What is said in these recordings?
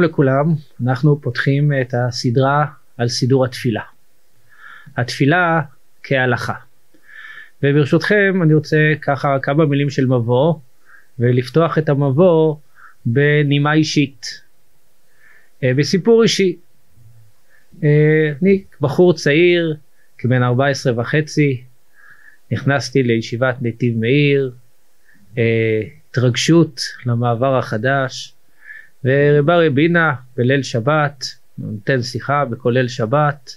שלום לכולם, אנחנו פותחים את הסדרה על סידור התפילה. התפילה כהלכה. וברשותכם אני רוצה ככה כמה מילים של מבוא ולפתוח את המבוא בנימה אישית, אה, בסיפור אישי. אה, אני בחור צעיר, כבן 14 וחצי, נכנסתי לישיבת נתיב מאיר, אה, התרגשות למעבר החדש, ורבה רבינה בליל שבת נותן שיחה בכולל שבת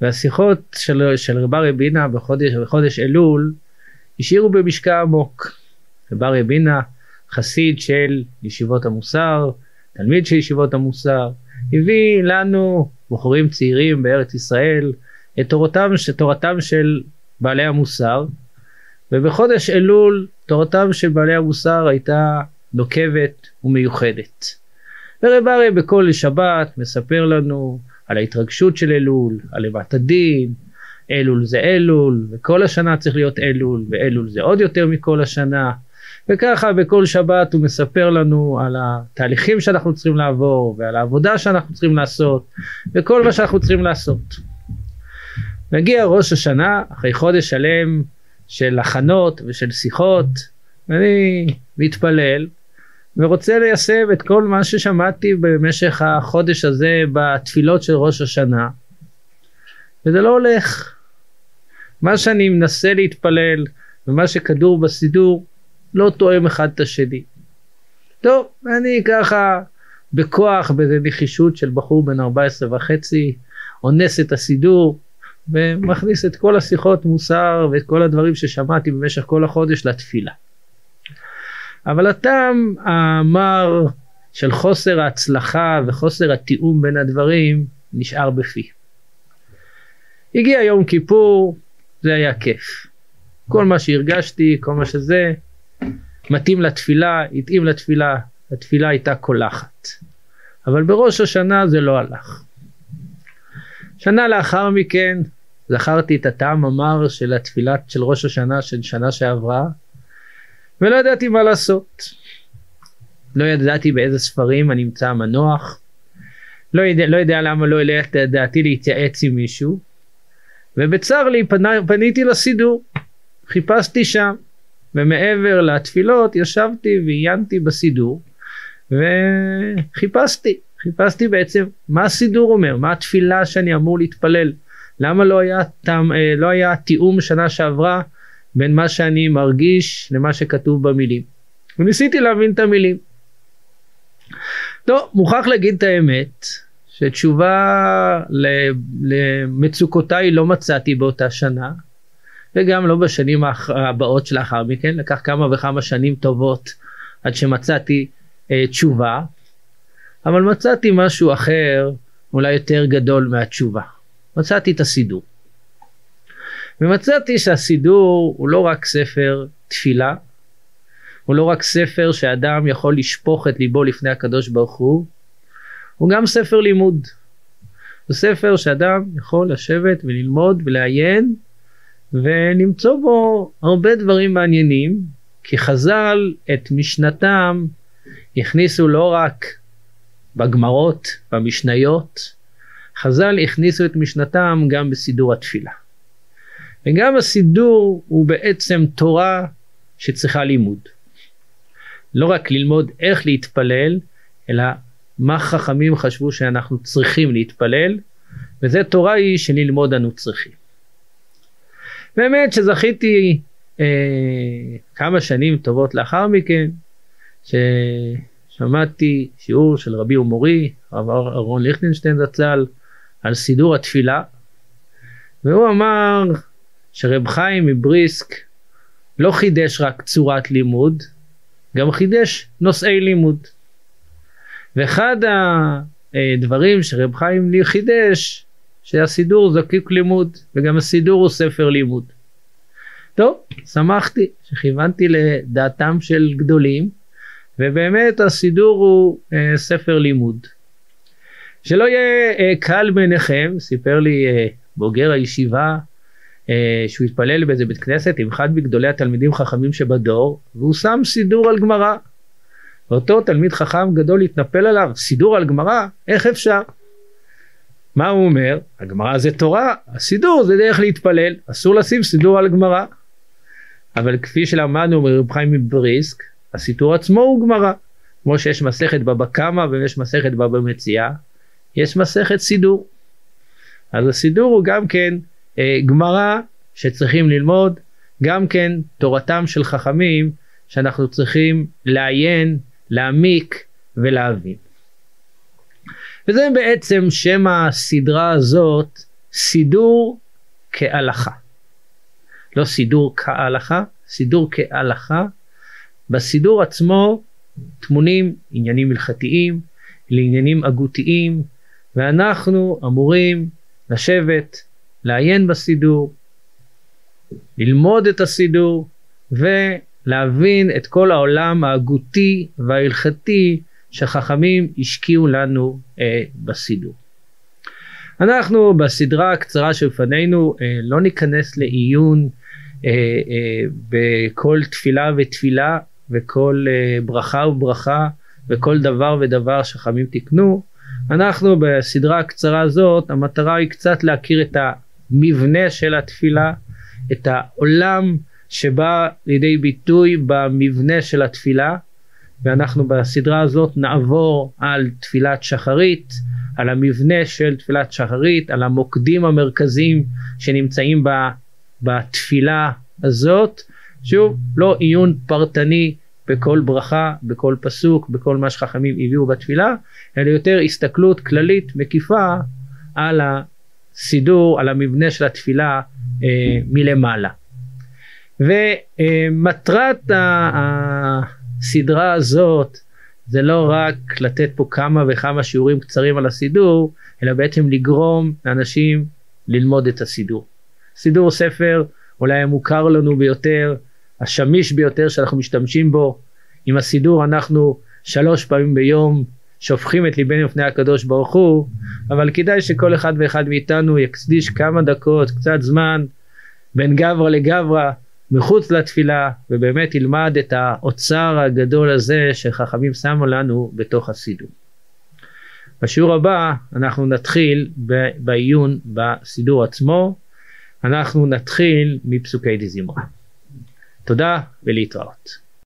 והשיחות של, של רבה רבינה בחודש, בחודש אלול השאירו במשקע עמוק. רבה רבינה חסיד של ישיבות המוסר, תלמיד של ישיבות המוסר, הביא לנו בחורים צעירים בארץ ישראל את תורתם, תורתם של בעלי המוסר ובחודש אלול תורתם של בעלי המוסר הייתה נוקבת ומיוחדת. ורב אריה בכל שבת מספר לנו על ההתרגשות של אלול, על אימת הדין, אלול זה אלול, וכל השנה צריך להיות אלול, ואלול זה עוד יותר מכל השנה. וככה בכל שבת הוא מספר לנו על התהליכים שאנחנו צריכים לעבור, ועל העבודה שאנחנו צריכים לעשות, וכל מה שאנחנו צריכים לעשות. מגיע ראש השנה, אחרי חודש שלם של הכנות ושל שיחות, ואני מתפלל, ורוצה ליישם את כל מה ששמעתי במשך החודש הזה בתפילות של ראש השנה וזה לא הולך. מה שאני מנסה להתפלל ומה שכדור בסידור לא תואם אחד את השני. טוב, אני ככה בכוח, באיזה נחישות של בחור בן 14 וחצי, אונס את הסידור ומכניס את כל השיחות מוסר ואת כל הדברים ששמעתי במשך כל החודש לתפילה. אבל הטעם המר של חוסר ההצלחה וחוסר התיאום בין הדברים נשאר בפי. הגיע יום כיפור, זה היה כיף. כל מה שהרגשתי, כל מה שזה, מתאים לתפילה, התאים לתפילה, התפילה הייתה קולחת. אבל בראש השנה זה לא הלך. שנה לאחר מכן זכרתי את הטעם המר של התפילה של ראש השנה של שנה שעברה ולא ידעתי מה לעשות. לא ידעתי באיזה ספרים אני אמצא מנוח, לא יודע, לא יודע למה לא העלה את דעתי להתייעץ עם מישהו, ובצר לי פנה, פניתי לסידור, חיפשתי שם, ומעבר לתפילות ישבתי ועיינתי בסידור, וחיפשתי, חיפשתי בעצם מה הסידור אומר, מה התפילה שאני אמור להתפלל, למה לא היה, תאם, אה, לא היה תיאום שנה שעברה בין מה שאני מרגיש למה שכתוב במילים. וניסיתי להבין את המילים. טוב, מוכרח להגיד את האמת, שתשובה למצוקותיי לא מצאתי באותה שנה, וגם לא בשנים הבאות שלאחר מכן, לקח כמה וכמה שנים טובות עד שמצאתי אה, תשובה, אבל מצאתי משהו אחר, אולי יותר גדול מהתשובה. מצאתי את הסידור. ומצאתי שהסידור הוא לא רק ספר תפילה, הוא לא רק ספר שאדם יכול לשפוך את ליבו לפני הקדוש ברוך הוא, הוא גם ספר לימוד. הוא ספר שאדם יכול לשבת וללמוד ולעיין ולמצוא בו הרבה דברים מעניינים, כי חז"ל את משנתם הכניסו לא רק בגמרות, במשניות, חז"ל הכניסו את משנתם גם בסידור התפילה. וגם הסידור הוא בעצם תורה שצריכה לימוד. לא רק ללמוד איך להתפלל, אלא מה חכמים חשבו שאנחנו צריכים להתפלל, וזה תורה היא שללמוד אנו צריכים. באמת שזכיתי אה, כמה שנים טובות לאחר מכן, ששמעתי שיעור של רבי ומורי, הרב אהרון ליכטנשטיין זצ"ל, על סידור התפילה, והוא אמר שרב חיים מבריסק לא חידש רק צורת לימוד, גם חידש נושאי לימוד. ואחד הדברים שרב חיים חידש, שהסידור זקוק לימוד, וגם הסידור הוא ספר לימוד. טוב, שמחתי שכיוונתי לדעתם של גדולים, ובאמת הסידור הוא אה, ספר לימוד. שלא יהיה אה, קל בעיניכם, סיפר לי אה, בוגר הישיבה שהוא התפלל באיזה בית כנסת עם אחד מגדולי התלמידים חכמים שבדור והוא שם סידור על גמרא ואותו תלמיד חכם גדול התנפל עליו, סידור על גמרא, איך אפשר? מה הוא אומר? הגמרא זה תורה, הסידור זה דרך להתפלל, אסור לשים סידור על גמרא. אבל כפי שלמדנו מרב חיים מבריסק, הסידור עצמו הוא גמרא. כמו שיש מסכת בבא קמא ויש מסכת בבא מציאה, יש מסכת סידור. אז הסידור הוא גם כן אה, גמרא שצריכים ללמוד, גם כן תורתם של חכמים שאנחנו צריכים לעיין, להעמיק ולהבין. וזה בעצם שם הסדרה הזאת, סידור כהלכה. לא סידור כהלכה, סידור כהלכה. בסידור עצמו טמונים עניינים הלכתיים לעניינים הגותיים, ואנחנו אמורים לשבת, לעיין בסידור, ללמוד את הסידור ולהבין את כל העולם ההגותי וההלכתי שחכמים השקיעו לנו אה, בסידור. אנחנו בסדרה הקצרה שלפנינו אה, לא ניכנס לעיון אה, אה, בכל תפילה ותפילה וכל אה, ברכה וברכה וכל דבר ודבר שחכמים תיקנו. אנחנו בסדרה הקצרה הזאת המטרה היא קצת להכיר את המבנה של התפילה, את העולם שבא לידי ביטוי במבנה של התפילה ואנחנו בסדרה הזאת נעבור על תפילת שחרית, על המבנה של תפילת שחרית, על המוקדים המרכזיים שנמצאים בתפילה הזאת. שוב, לא עיון פרטני בכל ברכה, בכל פסוק, בכל מה שחכמים הביאו בתפילה, אלא יותר הסתכלות כללית מקיפה על הסידור, על המבנה של התפילה אה, מלמעלה. ומטרת הסדרה הזאת זה לא רק לתת פה כמה וכמה שיעורים קצרים על הסידור, אלא בעצם לגרום לאנשים ללמוד את הסידור. סידור ספר אולי המוכר לנו ביותר, השמיש ביותר שאנחנו משתמשים בו. עם הסידור אנחנו שלוש פעמים ביום שופכים את ליבנו לפני הקדוש ברוך הוא, אבל כדאי שכל אחד ואחד מאיתנו יקדיש כמה דקות, קצת זמן, בין גברא לגברא, מחוץ לתפילה, ובאמת ילמד את האוצר הגדול הזה שחכמים שמו לנו בתוך הסידור. בשיעור הבא אנחנו נתחיל בעיון בסידור עצמו, אנחנו נתחיל מפסוקי דזמרה. תודה ולהתראות.